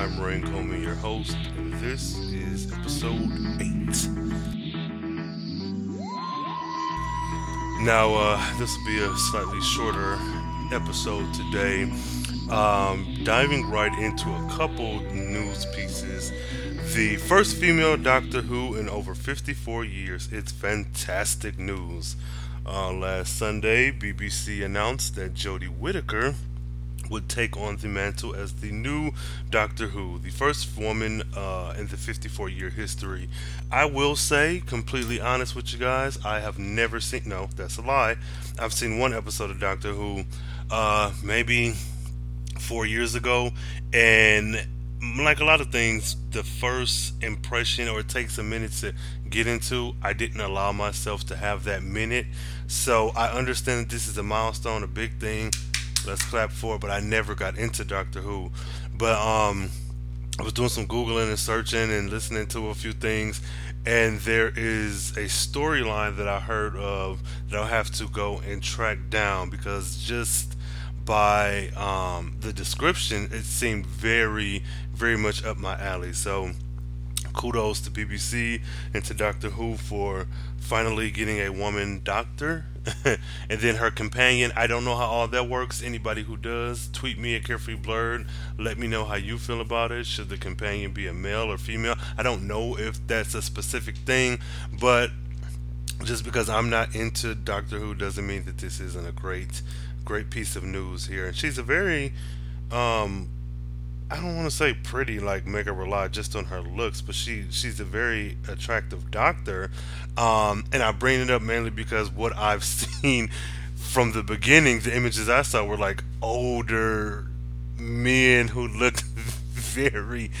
I'm Rain Coleman, your host, and this is episode 8. Now, uh, this will be a slightly shorter episode today, um, diving right into a couple news pieces. The first female Doctor Who in over 54 years. It's fantastic news. Uh, last Sunday, BBC announced that Jodie Whittaker would take on the mantle as the new Doctor Who, the first woman uh, in the 54 year history. I will say, completely honest with you guys, I have never seen, no, that's a lie. I've seen one episode of Doctor Who, uh, maybe four years ago, and like a lot of things, the first impression or it takes a minute to get into, I didn't allow myself to have that minute. So I understand that this is a milestone, a big thing let's clap for. But I never got into Doctor Who. But um, I was doing some googling and searching and listening to a few things, and there is a storyline that I heard of that I'll have to go and track down because just by um, the description, it seemed very, very much up my alley. So kudos to BBC and to Doctor Who for finally getting a woman doctor. and then her companion, I don't know how all that works. Anybody who does, tweet me at Carefree Blurred. Let me know how you feel about it. Should the companion be a male or female? I don't know if that's a specific thing, but just because I'm not into Doctor Who doesn't mean that this isn't a great, great piece of news here. And she's a very um, I don't want to say pretty like her rely just on her looks, but she she's a very attractive doctor. Um, and I bring it up mainly because what I've seen from the beginning, the images I saw were like older men who looked very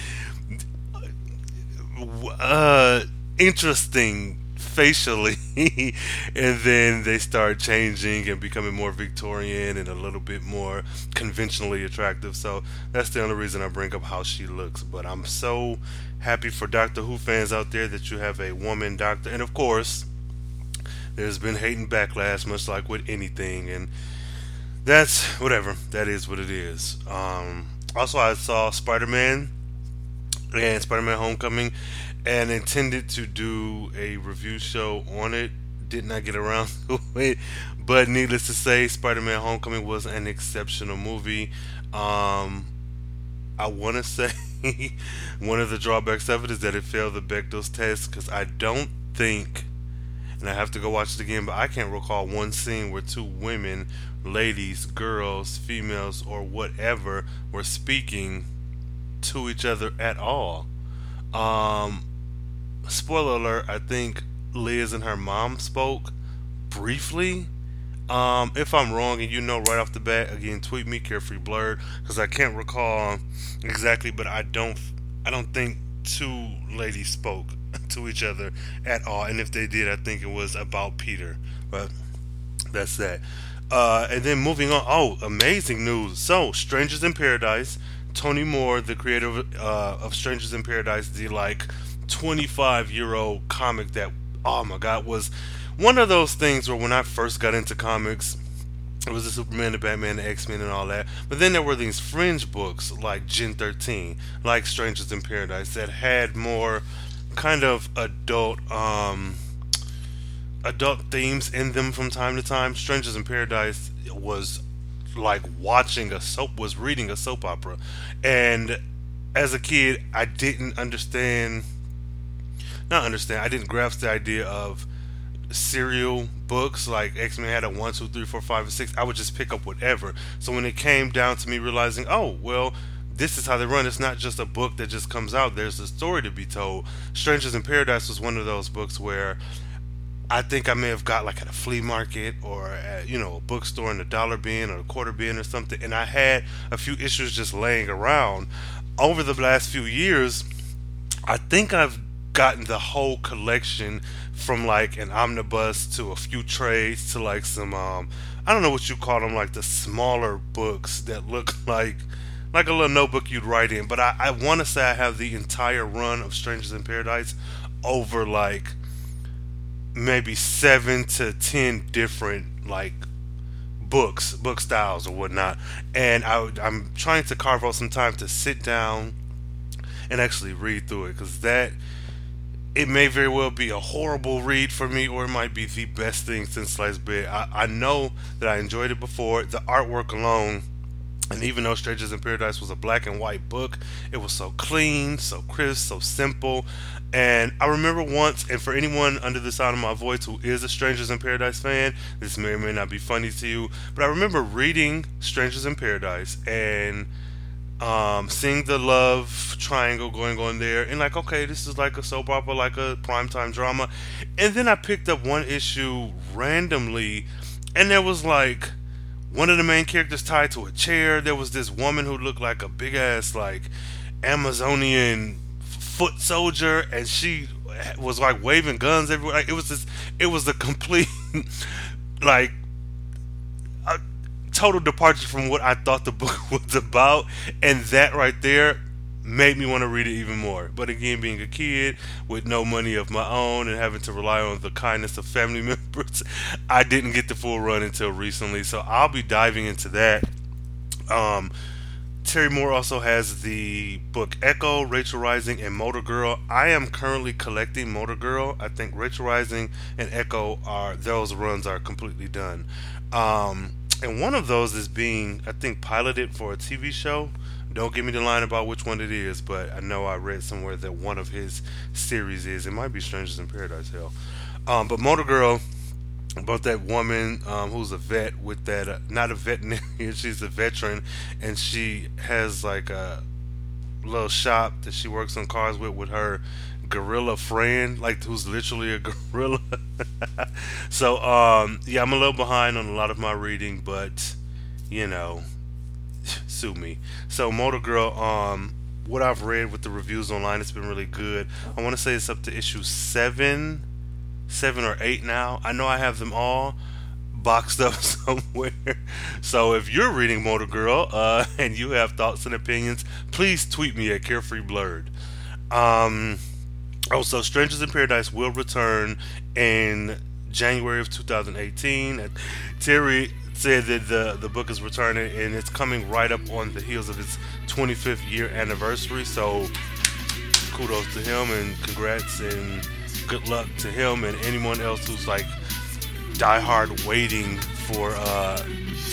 uh, interesting facially and then they start changing and becoming more Victorian and a little bit more conventionally attractive. So that's the only reason I bring up how she looks. But I'm so happy for Doctor Who fans out there that you have a woman doctor. And of course, there's been hate and backlash, much like with anything. And that's whatever. That is what it is. Um, also, I saw Spider Man and Spider Man Homecoming and intended to do a review show on it. Did not get around to it, but needless to say, Spider-Man: Homecoming was an exceptional movie. Um, I want to say one of the drawbacks of it is that it failed the Bechdel test because I don't think, and I have to go watch it again, but I can't recall one scene where two women, ladies, girls, females, or whatever were speaking to each other at all. Um, spoiler alert, I think Liz and her mom spoke briefly. Um, if I'm wrong and you know right off the bat, again, tweet me carefree blurred because I can't recall exactly, but I don't, I don't think two ladies spoke to each other at all. And if they did, I think it was about Peter. But that's that. Uh, and then moving on. Oh, amazing news! So, Strangers in Paradise. Tony Moore, the creator of, uh, of Strangers in Paradise, the like 25 year old comic that, oh my god, was one of those things where when I first got into comics, it was the Superman, the Batman, the X Men, and all that. But then there were these fringe books like Gen 13, like Strangers in Paradise, that had more kind of adult, um, adult themes in them from time to time. Strangers in Paradise was like watching a soap, was reading a soap opera, and as a kid, I didn't understand not understand. I didn't grasp the idea of serial books like X Men had a one, two, three, four, five, and six. I would just pick up whatever. So when it came down to me realizing, oh well, this is how they run. It's not just a book that just comes out. There's a story to be told. Strangers in Paradise was one of those books where I think I may have got like at a flea market or at, you know a bookstore in a dollar bin or a quarter bin or something, and I had a few issues just laying around. Over the last few years, I think I've gotten the whole collection from like an omnibus to a few trades to like some um I don't know what you call them like the smaller books that look like like a little notebook you'd write in. But I, I want to say I have the entire run of Strangers in Paradise over like maybe seven to ten different like books book styles or whatnot. And I, I'm trying to carve out some time to sit down and actually read through it because that it may very well be a horrible read for me, or it might be the best thing since sliced bread. I, I know that I enjoyed it before. The artwork alone, and even though Strangers in Paradise was a black and white book, it was so clean, so crisp, so simple. And I remember once, and for anyone under the sound of my voice who is a Strangers in Paradise fan, this may or may not be funny to you, but I remember reading Strangers in Paradise and um, seeing the love triangle going on there, and like, okay, this is like a soap opera, like a primetime drama. And then I picked up one issue randomly, and there was like one of the main characters tied to a chair. There was this woman who looked like a big ass, like Amazonian foot soldier, and she was like waving guns everywhere. Like, it was this, it was a complete, like total departure from what I thought the book was about, and that right there made me want to read it even more. But again, being a kid with no money of my own and having to rely on the kindness of family members, I didn't get the full run until recently. So I'll be diving into that. Um, Terry Moore also has the book Echo, Rachel Rising, and Motor Girl. I am currently collecting Motor Girl. I think Rachel Rising and Echo are those runs are completely done. Um, and one of those is being, I think, piloted for a TV show. Don't give me the line about which one it is, but I know I read somewhere that one of his series is. It might be Strangers in Paradise, hell. Um, but Motor Girl, about that woman um, who's a vet with that, uh, not a veterinarian, she's a veteran, and she has like a little shop that she works on cars with with her gorilla friend, like who's literally a gorilla. so um, yeah, I'm a little behind on a lot of my reading, but you know, sue me. So Motor Girl, um, what I've read with the reviews online, it's been really good. I want to say it's up to issue seven, seven or eight now. I know I have them all boxed up somewhere. So if you're reading Motor Girl uh, and you have thoughts and opinions, please tweet me at Carefree Blurred. Um, also, Strangers in Paradise will return in January of 2018. And Terry said that the the book is returning and it's coming right up on the heels of its 25th year anniversary. So kudos to him and congrats and good luck to him and anyone else who's like diehard waiting for uh,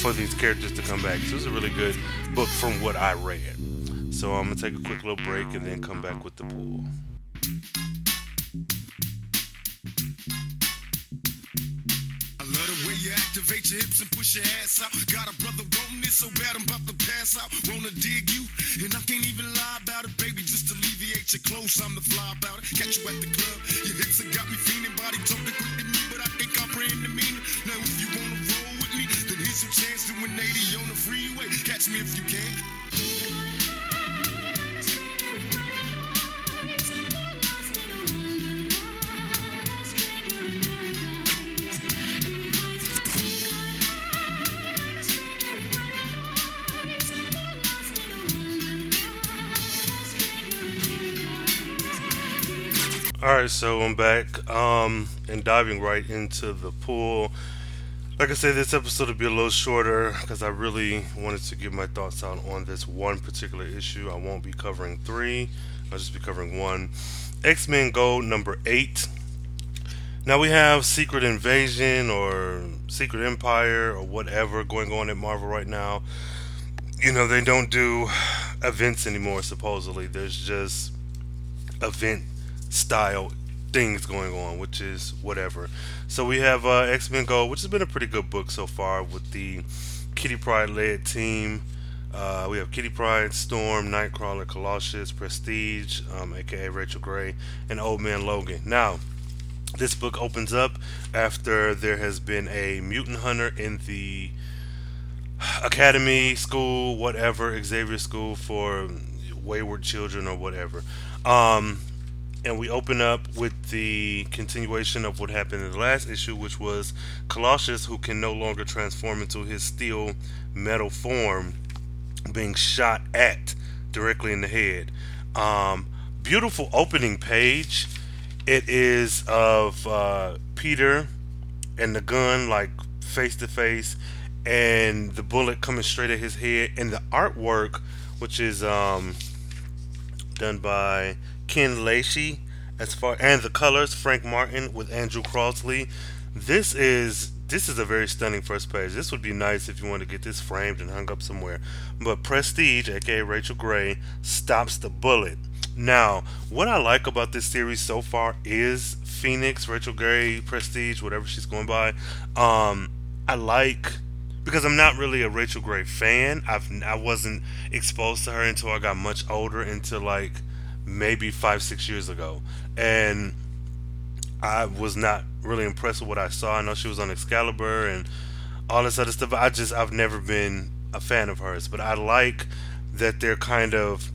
for these characters to come back. So it's a really good book from what I read. So I'm gonna take a quick little break and then come back with the pool. Activate your hips and push your ass. Got a brother wanting so bad I'm about to pass out. Wanna dig you, and I can't even lie about it, baby. Just alleviate your clothes, I'm the fly about it. Catch you at the club, your hips have got me feeling. Body me, but I. Now if you wanna roll with me, then here's your chance to 180 on the freeway. Catch me if you can. All right, so I'm back um, and diving right into the pool. Like I said, this episode will be a little shorter because I really wanted to get my thoughts out on this one particular issue. I won't be covering three, I'll just be covering one. X Men Gold number eight. Now we have Secret Invasion or Secret Empire or whatever going on at Marvel right now. You know, they don't do events anymore, supposedly. There's just event style things going on, which is whatever. So we have uh, X Men Gold, which has been a pretty good book so far with the Kitty Pryde led team. Uh, we have Kitty Pryde, Storm, Nightcrawler, Colossus, Prestige, um, aka Rachel Grey, and Old Man Logan. Now, this book opens up after there has been a mutant hunter in the academy, school, whatever, Xavier School for wayward children or whatever. Um, and we open up with the continuation of what happened in the last issue, which was Colossus, who can no longer transform into his steel metal form, being shot at directly in the head. Um, beautiful opening page. It is of uh, Peter and the gun, like face to face, and the bullet coming straight at his head, and the artwork, which is um, done by Ken Lashley. As far and the colors, Frank Martin with Andrew Crossley. This is this is a very stunning first page. This would be nice if you want to get this framed and hung up somewhere. But Prestige, aka Rachel Grey, stops the bullet. Now, what I like about this series so far is Phoenix, Rachel Grey, Prestige, whatever she's going by. Um, I like because I'm not really a Rachel Grey fan. I've I wasn't exposed to her until I got much older, until like maybe five six years ago, and I was not really impressed with what I saw. I know she was on Excalibur and all this other stuff. I just I've never been a fan of hers, but I like that they're kind of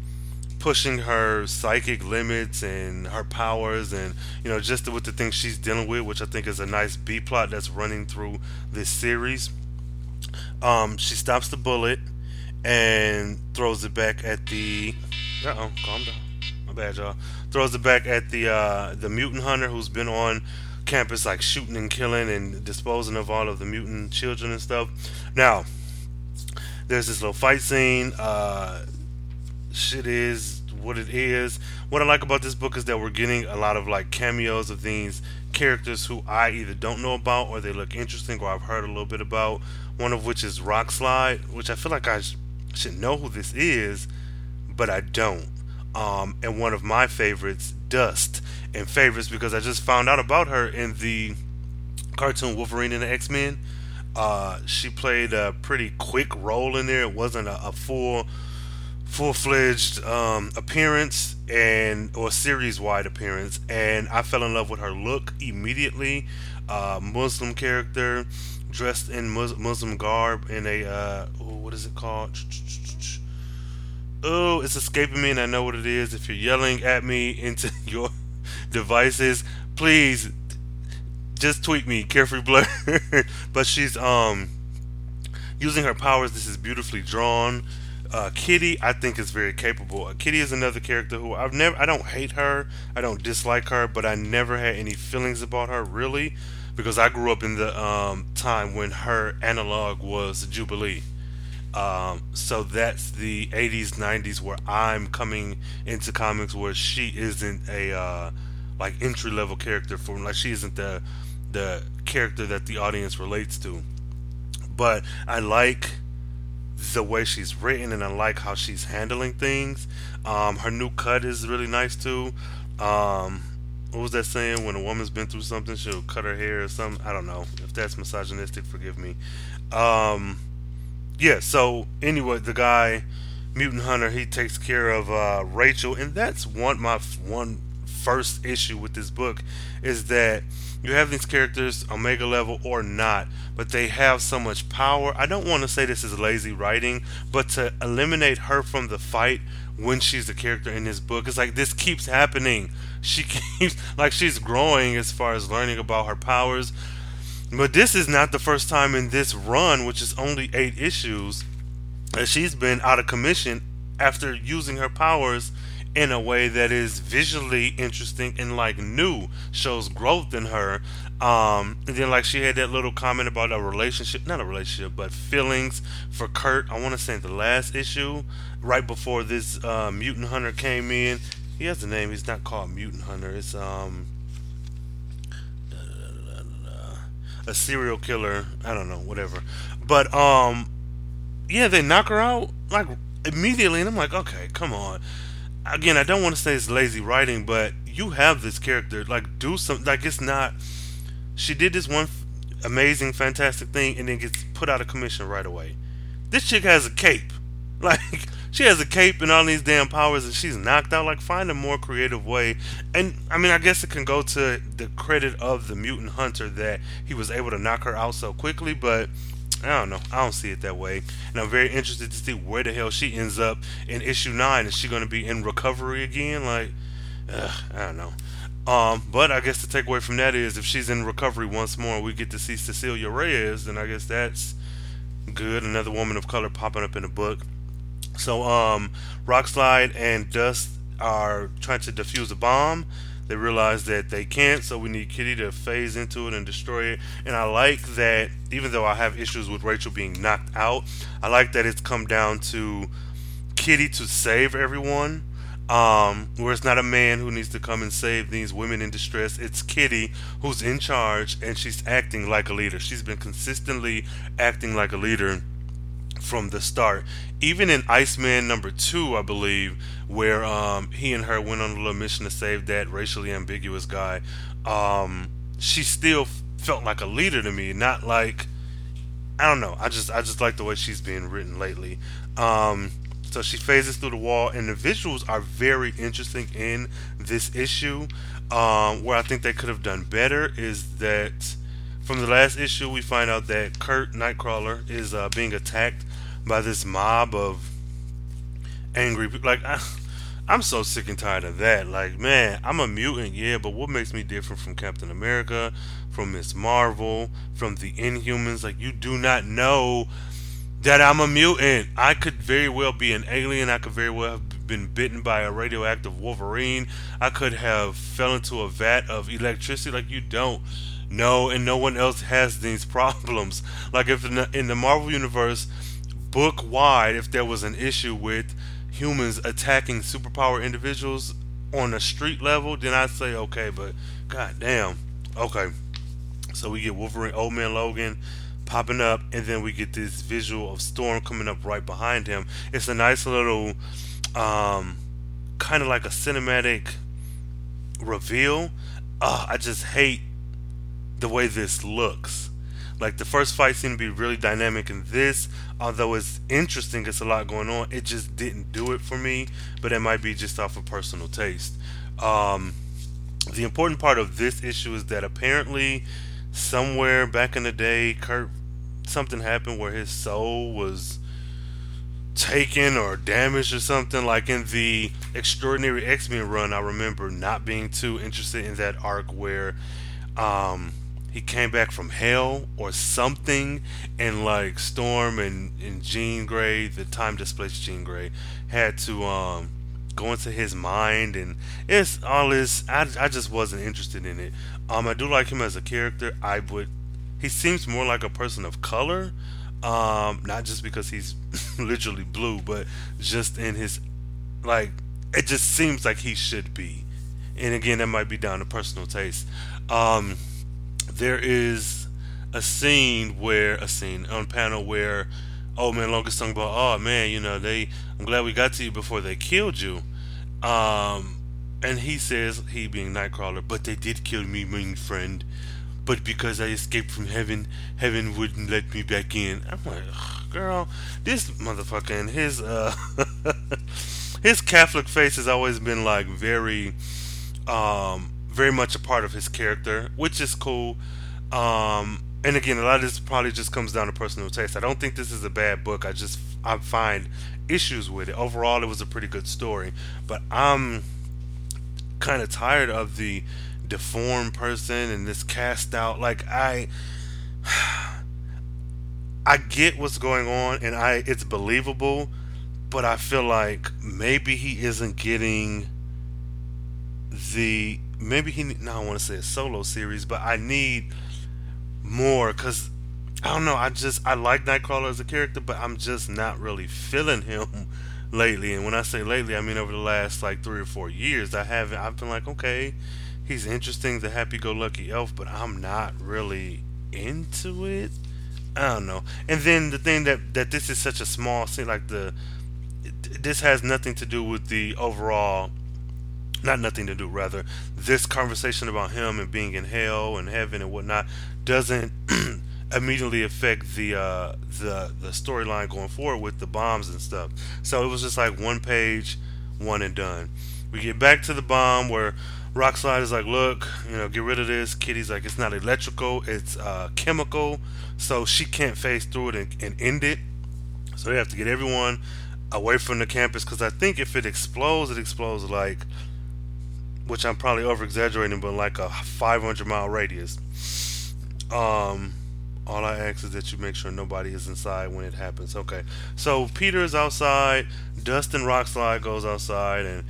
pushing her psychic limits and her powers and you know just with the things she's dealing with which i think is a nice b plot that's running through this series um, she stops the bullet and throws it back at the uh-oh calm down my bad y'all throws it back at the uh, the mutant hunter who's been on campus like shooting and killing and disposing of all of the mutant children and stuff now there's this little fight scene uh, shit is what it is. What I like about this book is that we're getting a lot of like cameos of these characters who I either don't know about or they look interesting or I've heard a little bit about. One of which is Rockslide, which I feel like I sh- should know who this is, but I don't. Um, and one of my favorites, Dust, and favorites because I just found out about her in the cartoon Wolverine and the X Men. Uh, she played a pretty quick role in there. It wasn't a, a full full fledged um, appearance and or series wide appearance, and I fell in love with her look immediately. Uh, Muslim character dressed in Mus- Muslim garb in a uh, what is it called? Oh, it's escaping me, and I know what it is. If you're yelling at me into your devices, please just tweet me, Carefree Blur. but she's um using her powers. This is beautifully drawn. Uh, Kitty, I think is very capable. Uh, Kitty is another character who I've never, I don't hate her, I don't dislike her, but I never had any feelings about her really, because I grew up in the um, time when her analog was Jubilee. Um, so that's the 80s, 90s where I'm coming into comics where she isn't a uh, like entry level character for like she isn't the the character that the audience relates to. But I like the way she's written and I like how she's handling things. Um, her new cut is really nice too. Um, what was that saying? When a woman's been through something, she'll cut her hair or something. I don't know if that's misogynistic. Forgive me. Um, yeah. So anyway, the guy, mutant hunter, he takes care of uh, Rachel, and that's one my one first issue with this book is that you have these characters omega level or not but they have so much power i don't want to say this is lazy writing but to eliminate her from the fight when she's a character in this book it's like this keeps happening she keeps like she's growing as far as learning about her powers but this is not the first time in this run which is only eight issues that she's been out of commission after using her powers in a way that is visually interesting and like new shows growth in her. Um and then like she had that little comment about a relationship not a relationship but feelings for kurt. I want to say the last issue right before this uh, mutant hunter came in. He has a name he's not called mutant hunter it's um a serial killer i don't know whatever but um yeah they knock her out like immediately and i'm like okay come on again, I don't want to say it's lazy writing, but you have this character. Like, do some. Like, it's not. She did this one amazing, fantastic thing, and then gets put out of commission right away. This chick has a cape. Like, she has a cape and all these damn powers, and she's knocked out. Like, find a more creative way. And I mean, I guess it can go to the credit of the mutant hunter that he was able to knock her out so quickly, but I don't know. I don't see it that way. And I'm very interested to see where the hell she ends up in issue nine. Is she going to be in recovery again? Like, ugh, I don't know. Um, but I guess the takeaway from that is if she's in recovery once more, we get to see Cecilia Reyes, then I guess that's good. Another woman of color popping up in the book. So, um, Rockslide and Dust are trying to defuse a bomb. They realize that they can't, so we need Kitty to phase into it and destroy it. And I like that, even though I have issues with Rachel being knocked out, I like that it's come down to Kitty to save everyone. Um, where it's not a man who needs to come and save these women in distress. It's Kitty who's in charge and she's acting like a leader. She's been consistently acting like a leader from the start. Even in Iceman number two, I believe, where um, he and her went on a little mission to save that racially ambiguous guy, um, she still felt like a leader to me, not like I don't know. I just I just like the way she's being written lately. Um, so she phases through the wall, and the visuals are very interesting in this issue. Um, where I think they could have done better is that from the last issue, we find out that Kurt Nightcrawler is uh, being attacked by this mob of angry. Like, I, I'm so sick and tired of that. Like, man, I'm a mutant, yeah, but what makes me different from Captain America, from Miss Marvel, from the Inhumans? Like, you do not know that I'm a mutant. I could very well be an alien. I could very well have been bitten by a radioactive Wolverine. I could have fell into a vat of electricity. Like, you don't know, and no one else has these problems. Like, if in the, in the Marvel Universe, book wide, if there was an issue with humans attacking superpower individuals on a street level, then I'd say okay, but god damn. Okay. So we get Wolverine Old Man Logan popping up and then we get this visual of Storm coming up right behind him. It's a nice little um kind of like a cinematic reveal. Uh, I just hate the way this looks. Like the first fight seemed to be really dynamic in this, although it's interesting, it's a lot going on. It just didn't do it for me, but it might be just off of personal taste. Um, the important part of this issue is that apparently, somewhere back in the day, Kurt something happened where his soul was taken or damaged or something. Like in the Extraordinary X Men run, I remember not being too interested in that arc where. Um, he came back from hell or something and like storm and, and jean grey the time displaced jean grey had to um go into his mind and it's all this I, I just wasn't interested in it. Um i do like him as a character. I would he seems more like a person of color um not just because he's literally blue but just in his like it just seems like he should be. And again that might be down to personal taste. Um there is a scene where a scene on panel where oh man Logan's talking about, oh man, you know they. I'm glad we got to you before they killed you. Um, and he says, he being Nightcrawler, but they did kill me, my friend. But because I escaped from heaven, heaven wouldn't let me back in. I'm like, girl, this motherfucker and his uh, his Catholic face has always been like very um very much a part of his character, which is cool. Um, and again, a lot of this probably just comes down to personal taste. I don't think this is a bad book. I just I find issues with it. Overall, it was a pretty good story, but I'm kind of tired of the deformed person and this cast out. Like I, I get what's going on, and I it's believable, but I feel like maybe he isn't getting the maybe he now I want to say a solo series, but I need more because I don't know. I just I like Nightcrawler as a character, but I'm just not really feeling him lately. And when I say lately, I mean over the last like three or four years. I haven't. I've been like, okay, he's interesting, the happy-go-lucky elf, but I'm not really into it. I don't know. And then the thing that that this is such a small scene, like the this has nothing to do with the overall not nothing to do rather this conversation about him and being in hell and heaven and whatnot doesn't immediately affect the uh, the the storyline going forward with the bombs and stuff so it was just like one page one and done we get back to the bomb where Rockslide is like, look, you know, get rid of this. Kitty's like, it's not electrical, it's uh, chemical, so she can't phase through it and, and end it. So they have to get everyone away from the campus because I think if it explodes, it explodes like which I'm probably over exaggerating, but like a 500 mile radius. Um, all I ask is that you make sure nobody is inside when it happens. Okay, so Peter is outside. Dust and Rockslide goes outside, and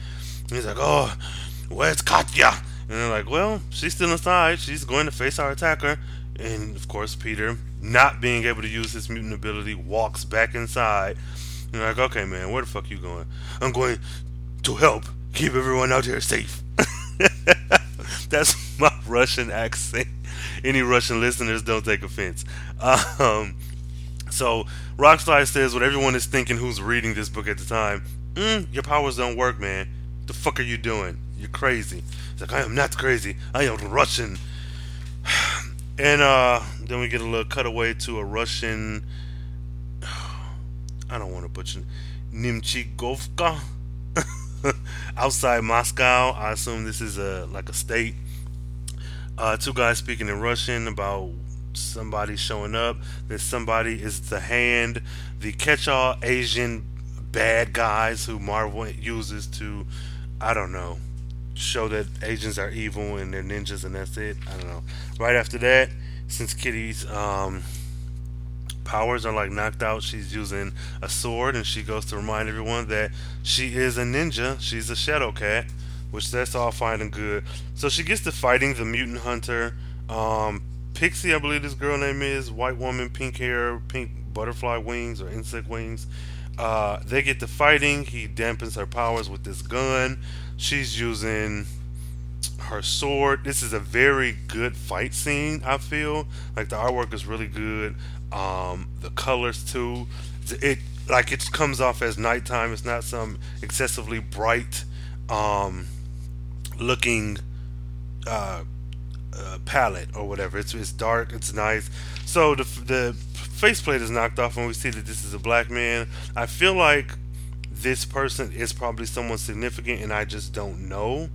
he's like, "Oh, where's Katya?" And they're like, "Well, she's still inside. She's going to face our attacker." And of course, Peter, not being able to use his mutant ability, walks back inside. And like, "Okay, man, where the fuck you going?" I'm going to help keep everyone out here safe. That's my Russian accent. Any Russian listeners don't take offense. Um, so Rockslide says what everyone is thinking who's reading this book at the time. Mm, your powers don't work, man. The fuck are you doing? You're crazy. It's like I am not crazy. I am Russian. And uh, then we get a little cutaway to a Russian. I don't want to butcher Nimchigovka outside Moscow. I assume this is a like a state. Uh, two guys speaking in Russian about somebody showing up. Then somebody is the hand, the catch-all Asian bad guys who Marvel uses to, I don't know, show that Asians are evil and they're ninjas and that's it. I don't know. Right after that, since Kitty's um, powers are like knocked out, she's using a sword and she goes to remind everyone that she is a ninja. She's a shadow cat, which that's all fine and good. So she gets to fighting the mutant hunter. Um, Pixie, I believe this girl name is white woman, pink hair, pink butterfly wings or insect wings. Uh, they get to fighting. He dampens her powers with this gun. She's using her sword. This is a very good fight scene. I feel like the artwork is really good. Um, the colors too. It like it comes off as nighttime. It's not some excessively bright um, looking uh, uh, palette or whatever. It's it's dark. It's nice. So the the faceplate is knocked off, and we see that this is a black man. I feel like this person is probably someone significant, and I just don't know.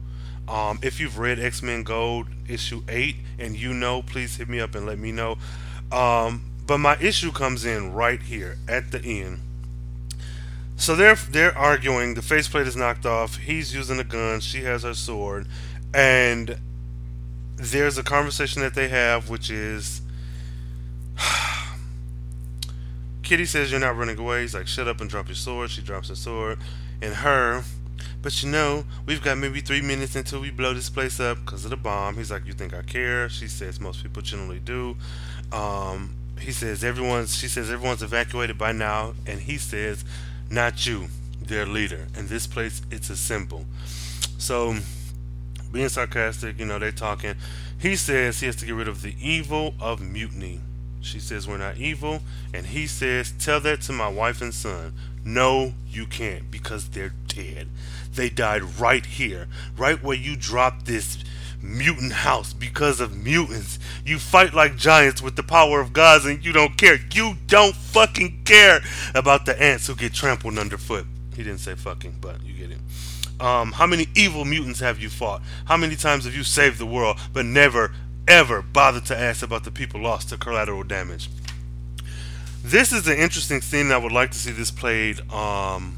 Um, if you've read X Men Gold issue eight and you know, please hit me up and let me know. Um, but my issue comes in right here at the end. So they're they're arguing. The faceplate is knocked off. He's using a gun. She has her sword, and there's a conversation that they have, which is Kitty says you're not running away. He's like, shut up and drop your sword. She drops her sword, and her. But you know, we've got maybe three minutes until we blow this place up because of the bomb. He's like, you think I care? She says most people generally do. Um, he says everyone's. She says everyone's evacuated by now, and he says, not you, their leader. And this place, it's a symbol. So, being sarcastic, you know, they're talking. He says he has to get rid of the evil of mutiny. She says, We're not evil. And he says, Tell that to my wife and son. No, you can't because they're dead. They died right here, right where you dropped this mutant house because of mutants. You fight like giants with the power of gods and you don't care. You don't fucking care about the ants who get trampled underfoot. He didn't say fucking, but you get it. Um, how many evil mutants have you fought? How many times have you saved the world, but never ever bothered to ask about the people lost to collateral damage. This is an interesting scene. I would like to see this played um,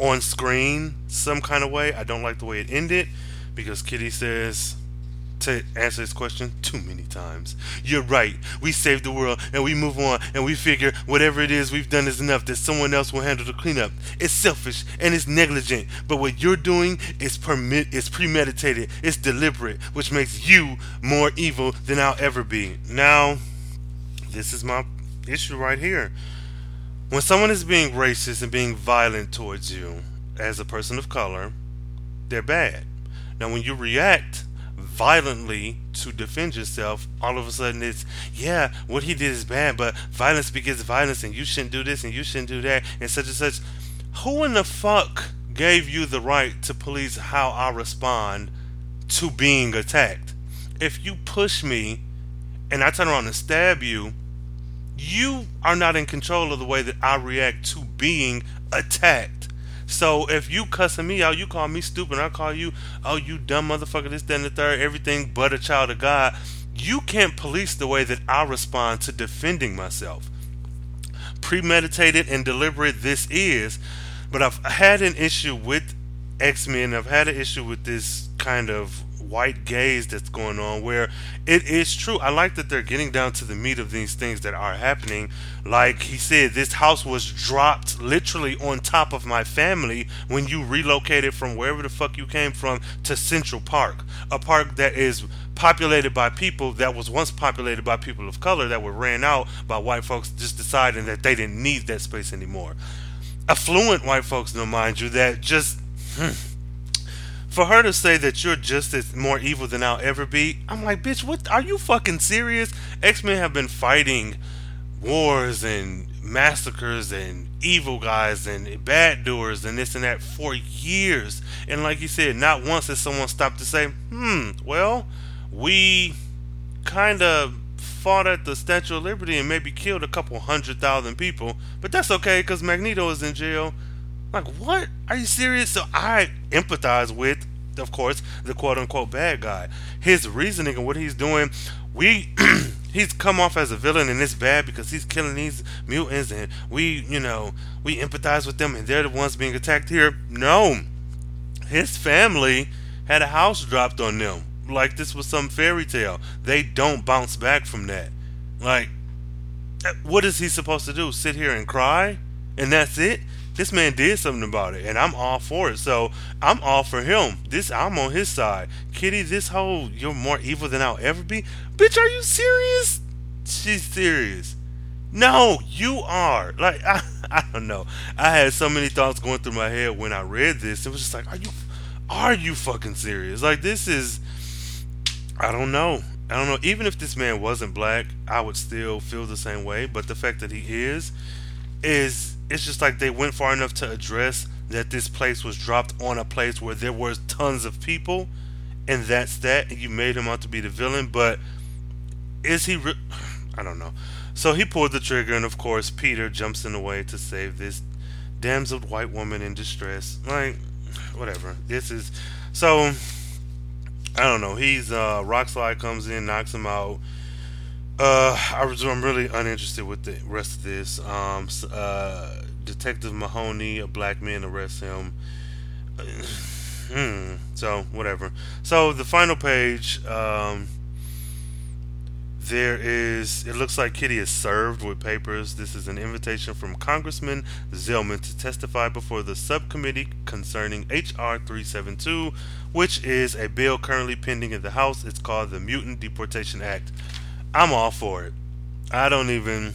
on screen some kind of way. I don't like the way it ended because Kitty says to answer this question too many times. You're right. We save the world and we move on and we figure whatever it is we've done is enough that someone else will handle the cleanup. It's selfish and it's negligent, but what you're doing is permit is premeditated. It's deliberate, which makes you more evil than I'll ever be. Now, this is my issue right here. When someone is being racist and being violent towards you as a person of color, they're bad. Now, when you react violently to defend yourself, all of a sudden it's, yeah, what he did is bad, but violence begets violence, and you shouldn't do this, and you shouldn't do that, and such and such. Who in the fuck gave you the right to police how I respond to being attacked? If you push me and I turn around and stab you, you are not in control of the way that I react to being attacked. So if you cussing me out, you call me stupid, I call you, oh, you dumb motherfucker, this, then the third, everything but a child of God. You can't police the way that I respond to defending myself. Premeditated and deliberate this is, but I've had an issue with X Men. I've had an issue with this kind of white gaze that's going on where it is true. I like that they're getting down to the meat of these things that are happening. Like he said, this house was dropped literally on top of my family when you relocated from wherever the fuck you came from to Central Park, a park that is populated by people that was once populated by people of color that were ran out by white folks just deciding that they didn't need that space anymore. Affluent white folks, no mind you, that just. Hmm, for her to say that you're just as more evil than I'll ever be, I'm like, bitch, what? Are you fucking serious? X Men have been fighting wars and massacres and evil guys and bad doers and this and that for years. And like you said, not once has someone stopped to say, hmm, well, we kind of fought at the Statue of Liberty and maybe killed a couple hundred thousand people, but that's okay because Magneto is in jail. Like, what? Are you serious? So I empathize with, of course, the quote unquote bad guy. His reasoning and what he's doing, we. he's come off as a villain and it's bad because he's killing these mutants and we, you know, we empathize with them and they're the ones being attacked here. No. His family had a house dropped on them like this was some fairy tale. They don't bounce back from that. Like, what is he supposed to do? Sit here and cry? And that's it? This man did something about it, and I'm all for it. So I'm all for him. This I'm on his side. Kitty, this whole you're more evil than I'll ever be. Bitch, are you serious? She's serious. No, you are. Like I, I don't know. I had so many thoughts going through my head when I read this. It was just like, are you, are you fucking serious? Like this is I don't know. I don't know. Even if this man wasn't black, I would still feel the same way. But the fact that he is, is it's just like they went far enough to address that this place was dropped on a place where there was tons of people, and that's that. And you made him out to be the villain, but is he? Re- I don't know. So he pulled the trigger, and of course Peter jumps in the way to save this damseled white woman in distress. Like, whatever. This is so. I don't know. He's uh, Rockslide comes in, knocks him out. Uh, I was, I'm really uninterested with the rest of this. Um, uh, Detective Mahoney, a black man, arrests him. hmm. So whatever. So the final page. Um, there is, it looks like Kitty is served with papers. This is an invitation from Congressman Zellman to testify before the subcommittee concerning H.R. 372, which is a bill currently pending in the House. It's called the Mutant Deportation Act. I'm all for it. I don't even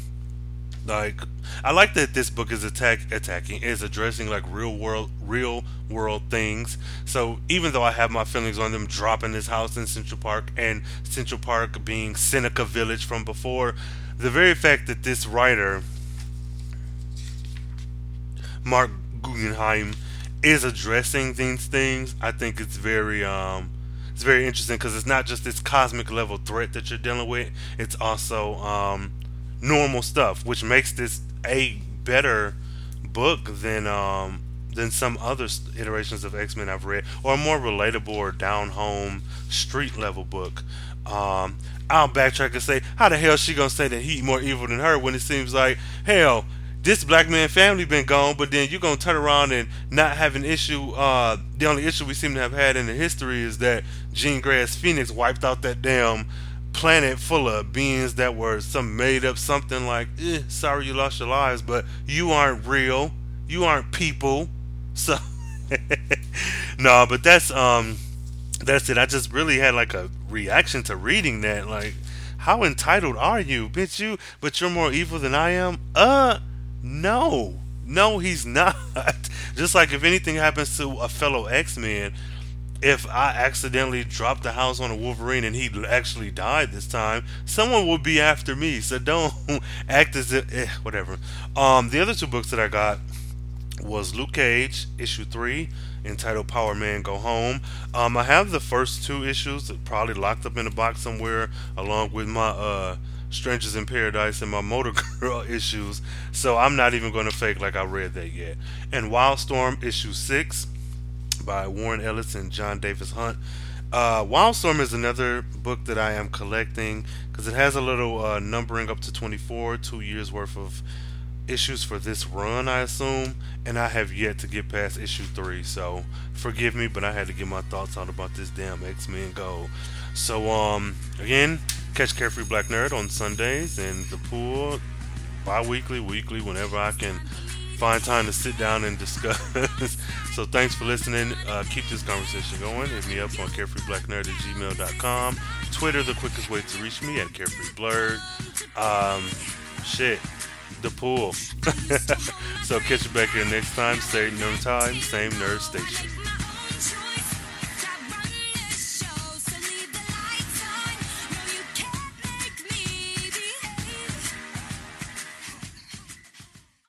like I like that this book is attack attacking is addressing like real world real world things. So even though I have my feelings on them dropping this house in Central Park and Central Park being Seneca Village from before, the very fact that this writer Marc Guggenheim is addressing these things, I think it's very um it's very interesting because it's not just this cosmic level threat that you're dealing with. It's also um normal stuff, which makes this a better book than um, than some other iterations of X Men I've read, or a more relatable or down home street level book. Um, I'll backtrack and say, how the hell she gonna say that he more evil than her when it seems like hell this black man family been gone, but then you're gonna turn around and not have an issue. Uh, the only issue we seem to have had in the history is that Grey as Phoenix wiped out that damn planet full of beings that were some made up something like, eh, sorry you lost your lives, but you aren't real. You aren't people. So no, but that's um that's it. I just really had like a reaction to reading that. Like, how entitled are you? Bitch you but you're more evil than I am? Uh no. No, he's not. just like if anything happens to a fellow X-Men, if I accidentally dropped the house on a Wolverine and he actually died this time, someone will be after me. So don't act as if eh, whatever. Um, the other two books that I got was Luke Cage issue three entitled Power Man Go Home. Um, I have the first two issues probably locked up in a box somewhere along with my uh, Strangers in Paradise and my Motor Girl issues. So I'm not even going to fake like I read that yet. And Wildstorm issue six by Warren Ellis and Jon Davis-Hunt. Uh, Wildstorm is another book that I am collecting because it has a little uh, numbering up to 24, two years worth of issues for this run, I assume, and I have yet to get past issue three. So forgive me, but I had to get my thoughts out about this damn X Men Go. So um, again, catch Carefree Black Nerd on Sundays and the pool bi-weekly, weekly, whenever I can find time to sit down and discuss. so thanks for listening. Uh, keep this conversation going. Hit me up on carefreeblacknerd at gmail.com. Twitter, the quickest way to reach me at carefreeblurred. Um, shit, the pool. so catch you back here next time. Same nerd time, same nerd station.